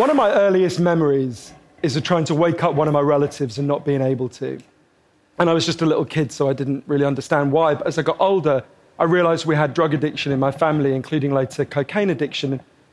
One of my earliest memories is of trying to wake up one of my relatives and not being able to. And I was just a little kid, so I didn't really understand why. But as I got older, I realized we had drug addiction in my family, including later cocaine addiction.